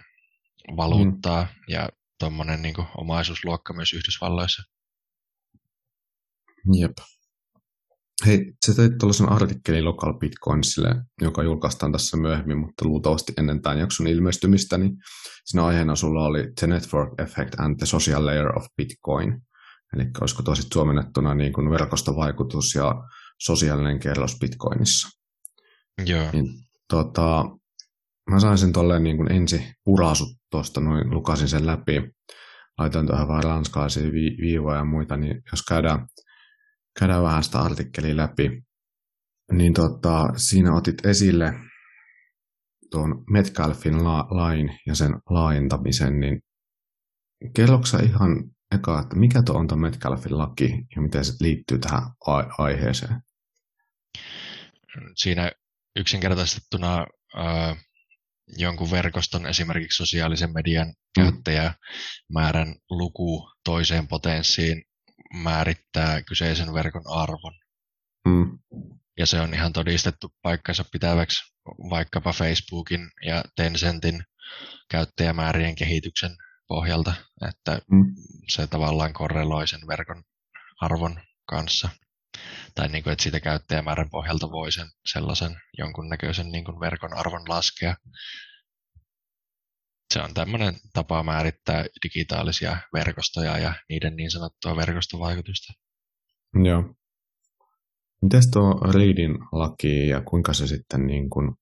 valuuttaa mm. ja tuommoinen niin omaisuusluokka myös Yhdysvalloissa. Jep. Hei, sä teit tuollaisen artikkelin Local Bitcoinsille, joka julkaistaan tässä myöhemmin, mutta luultavasti ennen tämän jakson ilmestymistä, niin siinä aiheena sulla oli The Network Effect and the Social Layer of Bitcoin. Eli olisiko tosi suomennettuna niin kuin verkostovaikutus ja sosiaalinen kerros Bitcoinissa. Joo. Niin, tota, mä sain sen tolleen niin kuin ensi urasut tuosta, noin lukasin sen läpi. Laitan tuohon vähän ranskalaisia vi- viivoja ja muita, niin jos käydään käydään vähän sitä artikkelia läpi, niin tota, siinä otit esille tuon Metcalfin la- lain ja sen laajentamisen, niin kerroksä ihan eka, että mikä tuo on tuo Metcalfin laki ja miten se liittyy tähän a- aiheeseen? Siinä yksinkertaistettuna ää, jonkun verkoston, esimerkiksi sosiaalisen median mm. käyttäjämäärän luku toiseen potenssiin määrittää kyseisen verkon arvon. Mm. Ja se on ihan todistettu paikkansa pitäväksi vaikkapa Facebookin ja Tencentin käyttäjämäärien kehityksen pohjalta, että Mm. se tavallaan korreloi sen verkon arvon kanssa. Tai niin kuin, että siitä käyttäjämäärän pohjalta voi sen sellaisen jonkunnäköisen niin kuin verkon arvon laskea. Se on tämmöinen tapa määrittää digitaalisia verkostoja ja niiden niin sanottua verkostovaikutusta. Joo. Mites tuo Readin laki ja kuinka se sitten niin kuin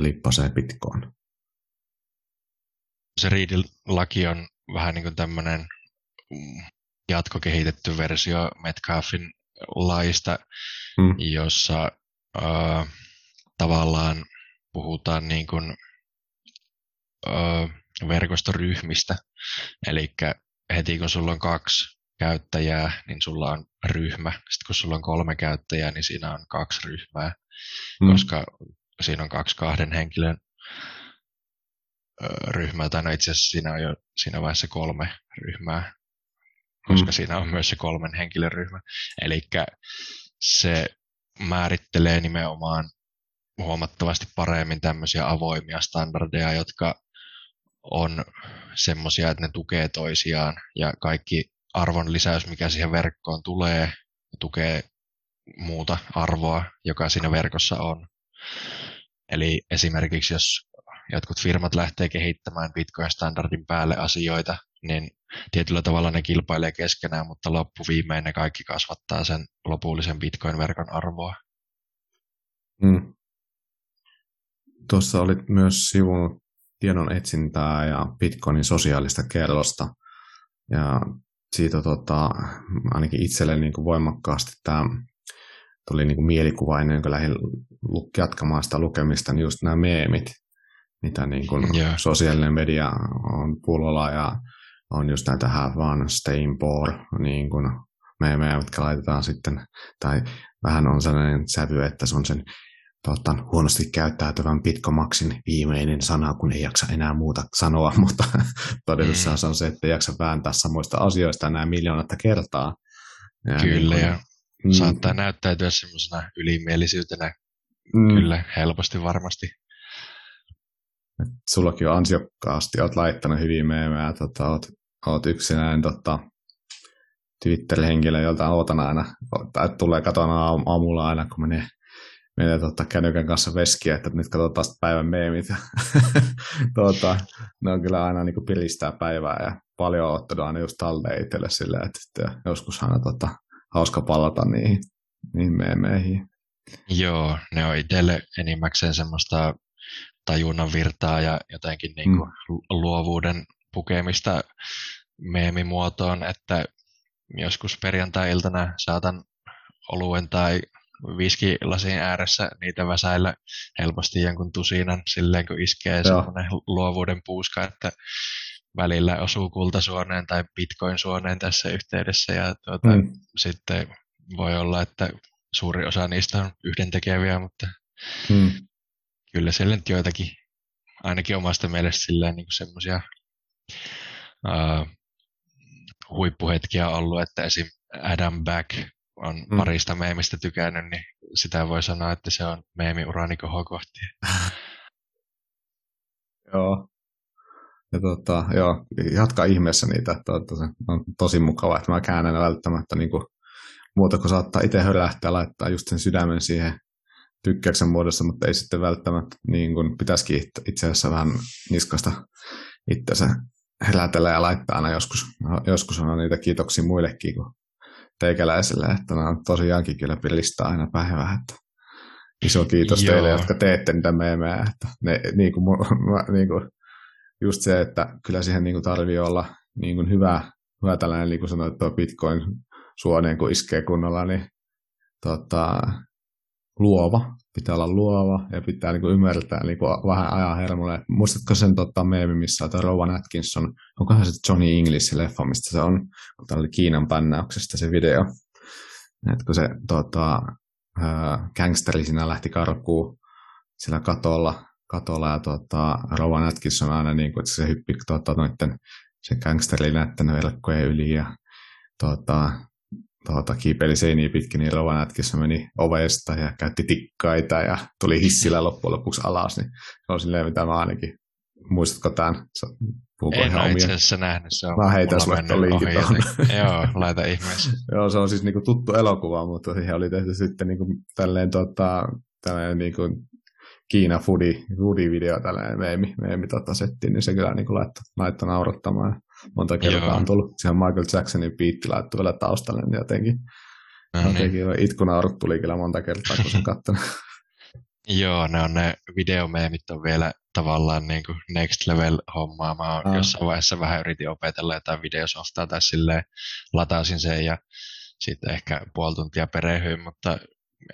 lippasee Bitcoin? Se Readin-laki on vähän niin kuin tämmöinen mm, jatkokehitetty versio Metcalfin laista, Mm. jossa ö, tavallaan puhutaan niin kuin, verkostoryhmistä. Eli heti kun sulla on kaksi käyttäjää, niin sulla on ryhmä. Sitten kun sulla on kolme käyttäjää, niin siinä on kaksi ryhmää, Mm. koska siinä on kaksi kahden henkilön ryhmää, tai no itse asiassa siinä on jo siinä vaiheessa kolme ryhmää, koska Mm. siinä on myös se kolmen henkilön ryhmä. Eli se määrittelee nimenomaan huomattavasti paremmin tämmöisiä avoimia standardeja, jotka on semmoisia, että ne tukee toisiaan ja kaikki arvon lisäys, mikä siihen verkkoon tulee, tukee muuta arvoa, joka siinä verkossa on. Eli esimerkiksi jos jotkut firmat lähtee kehittämään Bitcoin-standardin päälle asioita, niin tietyllä tavalla ne kilpailee keskenään, mutta loppuviimein ne kaikki kasvattaa sen lopullisen Bitcoin-verkon arvoa. Mm. Tuossa olit myös sivunut tiedon etsintää ja Bitcoinin sosiaalista kellosta. Ja siitä tota, ainakin itselle niin kuin voimakkaasti tämä tuli niin kuin mielikuva ennen kuin lähdin jatkamaan sitä lukemista, niin just nämä meemit, mitä niin kuin <laughs> Joo. sosiaalinen media on pullolla ja on just näitä have fun, stay in poor, niin kuin meemejä, mitkä laitetaan sitten, tai vähän on sellainen sävy, että se on sen tota, huonosti käyttäytyvän Bitcomaksin viimeinen sana, kun ei jaksa enää muuta sanoa, <laughs> mutta todellisuudessa se on se, että ei jaksa vääntää samoista asioista enää miljoonatta kertaa. Ja Kyllä, niin ja kuin, saattaa näyttäytyä semmoisena ylimielisyytenä mm, kyllä helposti varmasti. Sullakin on ansiokkaasti, oot laittanut hyviä meemejä, tota, oot, oot yksinäinen tota, Twitter-henkilö, jolta ootan aina, tai tulee katona aam- aamulla aina, kun menee, menee tota, kännykän kanssa veskiä, että nyt katsotaan taas päivän meemit. <laughs> tota, ne on kyllä aina niin kuin piristää päivää ja paljon on ottanut aina just talteen itselle silleen, että joskus aina tota, hauska palata niihin, niihin meemeihin. Joo, ne on itselle enimmäkseen semmoista tajunnan virtaa ja jotenkin niin kuin luovuuden pukemista meemimuotoon, että joskus perjantai-iltana saatan oluen tai viskilasin ääressä niitä väsäillä helposti jonkun tusinan silleen, kun iskee Joo. semmoinen luovuuden puuska, että välillä osuu kultasuoneen tai bitcoin-suoneen tässä yhteydessä ja tuota, Mm. sitten voi olla, että suuri osa niistä on yhdentekeviä, mutta Mm. kyllä siellä nyt joitakin, ainakin omasta mielestä silleen niin semmoisia huippuhetkiä on ollut, että esim. Adam Back on Mm. parista meemistä tykännyt, niin sitä voi sanoa, että se on meemiurani kohokohti. <laughs> Joo. Ja tota, joo, jatka ihmeessä niitä. Tota, se on tosi mukava, että mä käännän välttämättä niin kuin, muuta kuin saattaa itse hörähtää laittaa just sen sydämen siihen tykkäyksen muodossa, mutta ei sitten välttämättä niin kuin pitäisikin it- itse asiassa vähän niskasta itsensä herätellä ja laittaa aina joskus, joskus on niitä kiitoksia muillekin kuin teikäläiselle, että nämä on tosiaankin kyllä pilistää aina päivää, että iso kiitos Joo. teille, jotka teette niitä meemejä, että ne, niin kuin, mä, niin kuin, just se, että kyllä siihen niin kuin tarvii olla niin kuin hyvä, hyvä tällainen, niin kuin sanoit, tuo Bitcoin suoneen, kun iskee kunnolla, niin tota, luova, pitää olla luova ja pitää niin kuin ymmärtää niin kuin vähän ajan hermolle. Muistatko sen tota, meemi, missä on Rowan Atkinson, onkohan se Johnny English leffa, mistä se on, kun tämä oli Kiinan pännäyksestä se video. Et kun se tota, gangsteri siinä lähti karkuun sillä katolla, katolla ja tota, Rowan Atkinson aina niin kuin, että se hyppi tota, noitten, se gangsteri näyttänyt verkkojen yli ja tota, tota, kiipeili seiniä pitkin, niin Atkinson meni ovesta ja käytti tikkaita ja tuli hissillä loppujen lopuksi alas, niin se on silleen, mitä mä ainakin Muistatko tämän? en ole itse asiassa nähnyt. Se on Mä heitän sulle linkin Joo, laita ihmeessä. <laughs> Joo, se on siis niinku tuttu elokuva, mutta siihen oli tehty sitten niinku tälleen tota, tällainen niinku Kiina foodie, foodie video, tällainen meemi, meemi tota setti, niin se kyllä niinku laittoi, laittoi naurattamaan. Monta kertaa Joo. on tullut siihen Michael Jacksonin biitti laittu vielä taustalle, niin jotenkin, no niin. jotenkin itkunaurut tuli kyllä monta kertaa, kun sen <laughs> katsonut. Joo, ne on ne videomeemit on vielä tavallaan niin kuin next level hommaa. Mä oon ah. jossain vaiheessa vähän yritin opetella jotain videosoftaa tai silleen latasin sen ja sitten ehkä puoli tuntia perehyin, mutta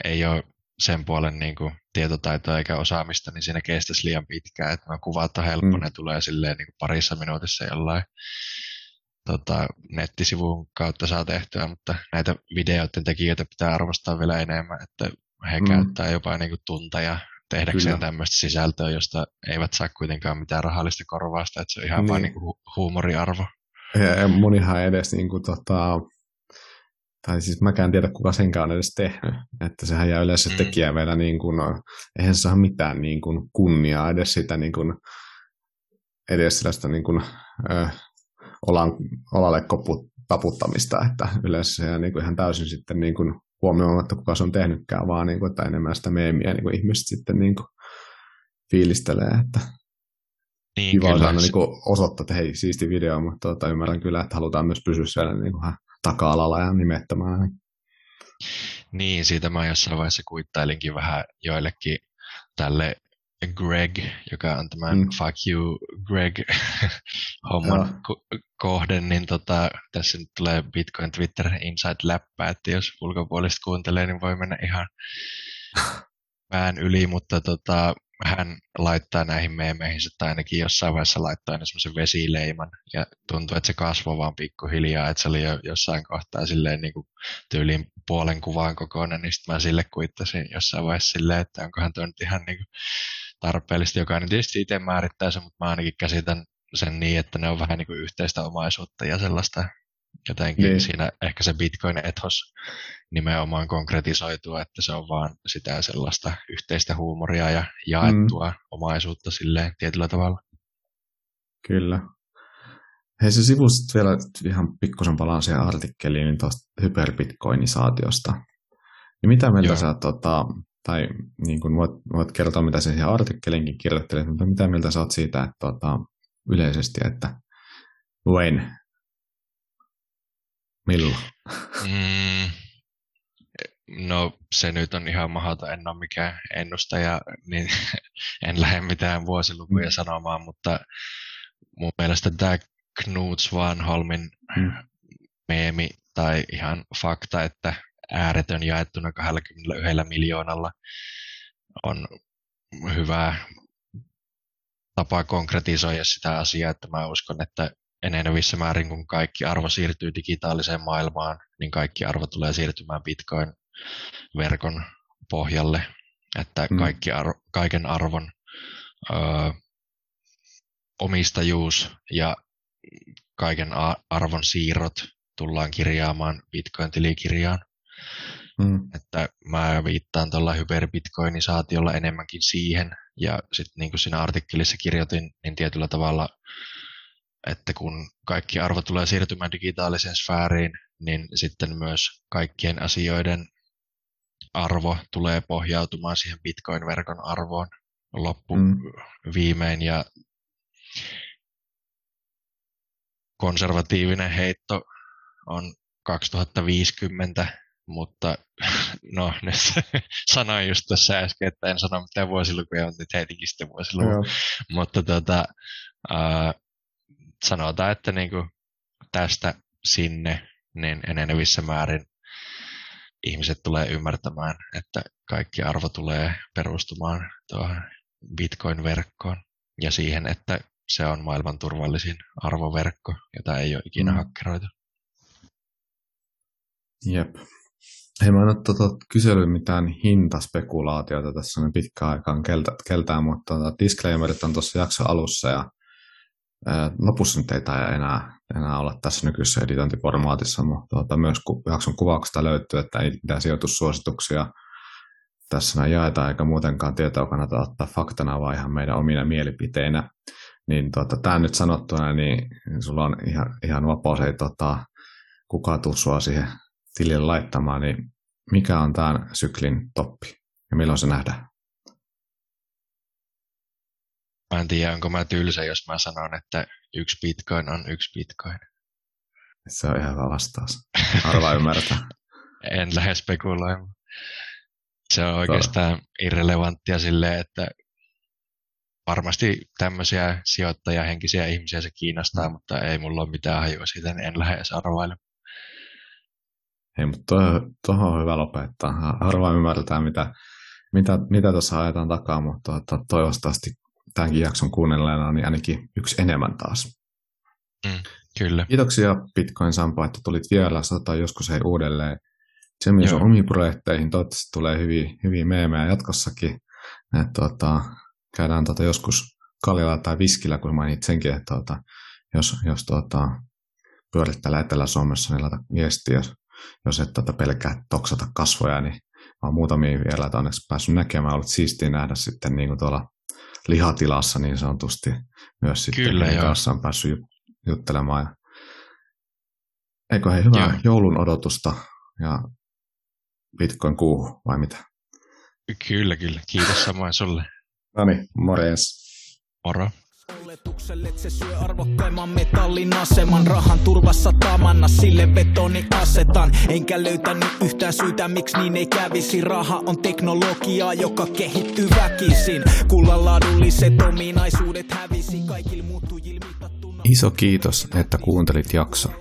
ei ole sen puolen niin kuin tietotaitoa eikä osaamista, niin siinä kestäisi liian pitkään. Että mä kuvat on helppo, mm. ne tulee silleen niin kuin parissa minuutissa jollain tota, nettisivun kautta saa tehtyä, mutta näitä videoiden tekijöitä pitää arvostaa vielä enemmän, että he mm. käyttää jopa niin kuin tunteja tehdäkseen Kyllä. tämmöistä sisältöä, josta eivät saa kuitenkaan mitään rahallista korvausta, että se on ihan niin. vain niin kuin huumoriarvo. Ja, ja monihan edes niin kuin, tota, tai siis mäkään tiedä, kuka senkään on edes tehnyt. Että sehän jää yleensä mm. tekijä vielä, niin kuin, no, eihän se saa mitään niin kuin, kunniaa edes sitä niin kuin, edes sellaista niin kuin, ö, olan, olalle koput, taputtamista, että yleensä se niin kuin ihan täysin sitten niin kuin, huomioimatta, kuka se on tehnytkään, vaan niin kuin, että enemmän sitä meemiä niin kuin ihmiset sitten niin kuin, fiilistelee, että niin, kiva kyllä. niin kuin, osoittaa, että hei, siisti video, mutta tota, ymmärrän kyllä, että halutaan myös pysyä siellä niin kuin, taka-alalla ja nimettömään. Niin, siitä mä jossain vaiheessa kuittailinkin vähän joillekin tälle Greg, joka on tämän mm. Fuck You Greg <laughs> homman ko- kohden, niin tota, tässä nyt tulee Bitcoin Twitter Inside läppä, että jos ulkopuolista kuuntelee, niin voi mennä ihan <laughs> vähän yli, mutta tota, hän laittaa näihin meemeihin, että ainakin jossain vaiheessa laittaa aina semmoisen vesileiman, ja tuntuu, että se kasvoi vaan pikkuhiljaa, että se oli jo jossain kohtaa silleen niin kuin tyyliin puolen kuvan kokoinen, niin sitten mä sille kuittasin jossain vaiheessa silleen, että onkohan tuo nyt ihan niin kuin tarpeellista. Jokainen tietysti itse määrittää sen, mutta mä ainakin käsitän sen niin, että ne on vähän niin kuin yhteistä omaisuutta ja sellaista jotenkin niin. siinä ehkä se Bitcoin-ethos nimenomaan konkretisoituu, että se on vaan sitä sellaista yhteistä huumoria ja jaettua mm. omaisuutta silleen tietyllä tavalla. Kyllä. Hei, se sivusit vielä ihan pikkusen palaan siihen artikkeliin niin tuosta hyperbitcoinisaatiosta. Niin mitä mieltä Joo. sä tota, tai niin kuin voit, voit kertoa, mitä se siihen artikkelinkin kirjoittelet, mutta mitä mieltä sä oot siitä että, tota, yleisesti, että when, milloin? Mm, no se nyt on ihan mahdoton, en ole mikään ennustaja, niin <laughs> en lähde mitään vuosilukuja mm. sanomaan, mutta mun mielestä tämä Knut Svanholmin mm. meemi tai ihan fakta, että ääretön jaettuna 21 miljoonalla on hyvä tapa konkretisoida sitä asiaa, että mä uskon, että enenevissä määrin, kun kaikki arvo siirtyy digitaaliseen maailmaan, niin kaikki arvo tulee siirtymään Bitcoin-verkon pohjalle, että mm. kaikki arvo, kaiken arvon ö, omistajuus ja kaiken arvon siirrot tullaan kirjaamaan Bitcoin-tilikirjaan. Mm. Että mä viittaan tuolla hyperbitcoinisaatiolla enemmänkin siihen. Ja sitten niin kuin siinä artikkelissa kirjoitin, niin tietyllä tavalla, että kun kaikki arvo tulee siirtymään digitaaliseen sfääriin, niin sitten myös kaikkien asioiden arvo tulee pohjautumaan siihen Bitcoin-verkon arvoon loppu mm. viimein. Ja konservatiivinen heitto on 2050 mutta <laughs> no nyt <laughs> sanoin just tuossa äsken, että en sano mitään vuosilukuja, mutta nyt heitinkin sitten vuosilukuja. Mutta tota, äh, sanotaan, että niinku tästä sinne niin enenevissä määrin ihmiset tulee ymmärtämään, että kaikki arvo tulee perustumaan tuohon Bitcoin-verkkoon ja siihen, että se on maailman turvallisin arvoverkko, jota ei ole ikinä mm. hakkeroitu. Jep. Hei, mä en ole tota, kysellyt mitään hintaspekulaatiota tässä on pitkään aikaan keltä, keltään, mutta tota, disclaimerit on tuossa jakso alussa ja lopussa nyt ei taida enää, enää olla tässä nykyisessä editointiformaatissa, mutta tota, myös jakson kuvauksesta löytyy, että ei mitään sijoitussuosituksia tässä näin jaetaan, eikä muutenkaan tietoa kannata ottaa faktana, vaan ihan meidän omina mielipiteinä. Niin tota, tämä nyt sanottuna, niin sulla on ihan, ihan vapaus, ei tota, kukaan tuu sua siihen tilille laittamaan, niin mikä on tämän syklin toppi ja milloin se nähdään? Mä en tiedä, onko mä tylsä, jos mä sanon, että yksi bitcoin on yksi bitcoin. Se on ihan hyvä vastaus. Arvaa ymmärtää. <laughs> en lähde spekuloimaan. Se on oikeastaan irrelevanttia silleen, että varmasti tämmöisiä sijoittajahenkisiä ihmisiä se kiinnostaa, mm. mutta ei mulla ole mitään hajua siitä, niin en lähde edes arvailemaan. Ei, mutta tuohon on hyvä lopettaa. Harva ymmärtää, mitä, mitä, mitä tuossa ajetaan takaa, mutta to, toivottavasti tämänkin jakson kuunnelleena niin ainakin yksi enemmän taas. Mm, kyllä. Kiitoksia Bitcoin Sampo, että tulit vielä. Sata joskus ei uudelleen se myös on omiin projekteihin. Toivottavasti tulee hyviä, hyviä meemejä jatkossakin. Et, tota, käydään tota, joskus kaljalla tai viskillä, kun mainit senkin, että tota, jos, jos tota, pyörit täällä Etelä-Suomessa, niin laita viestiä, jos, jos et tota, pelkää toksata kasvoja, niin olen muutamia vielä, että onneksi päässyt näkemään, ollut siistiä nähdä sitten niin kuin tuolla lihatilassa niin sanotusti myös sitten Kyllä, kanssa on päässyt juttelemaan. Eikö he hyvää joo. joulun odotusta ja Bitcoin kuuhu vai mitä? Kyllä, kyllä. Kiitos samoin sulle. no niin, morjens. Moro. Oletukselle se syö arvokkaimman metallin aseman Rahan turvassa tamanna sille betoni asetan Enkä löytänyt yhtään syytä miksi niin ei kävisi Raha on teknologiaa joka kehittyy väkisin Kullan laadulliset ominaisuudet hävisi Kaikille muuttujille mitattuna Iso kiitos, että kuuntelit jakson.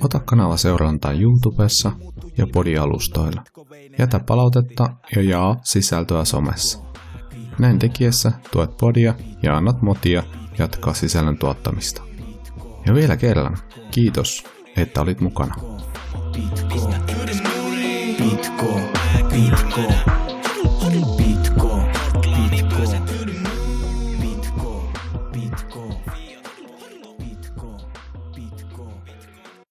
Ota kanava seurantaan YouTubessa ja podialustoilla. Jätä palautetta ja jaa sisältöä somessa. Näin tekiessä tuet podia ja annat motia jatkaa sisällön tuottamista. Ja vielä kerran, kiitos, että olit mukana. Pitko, pitko, pitko,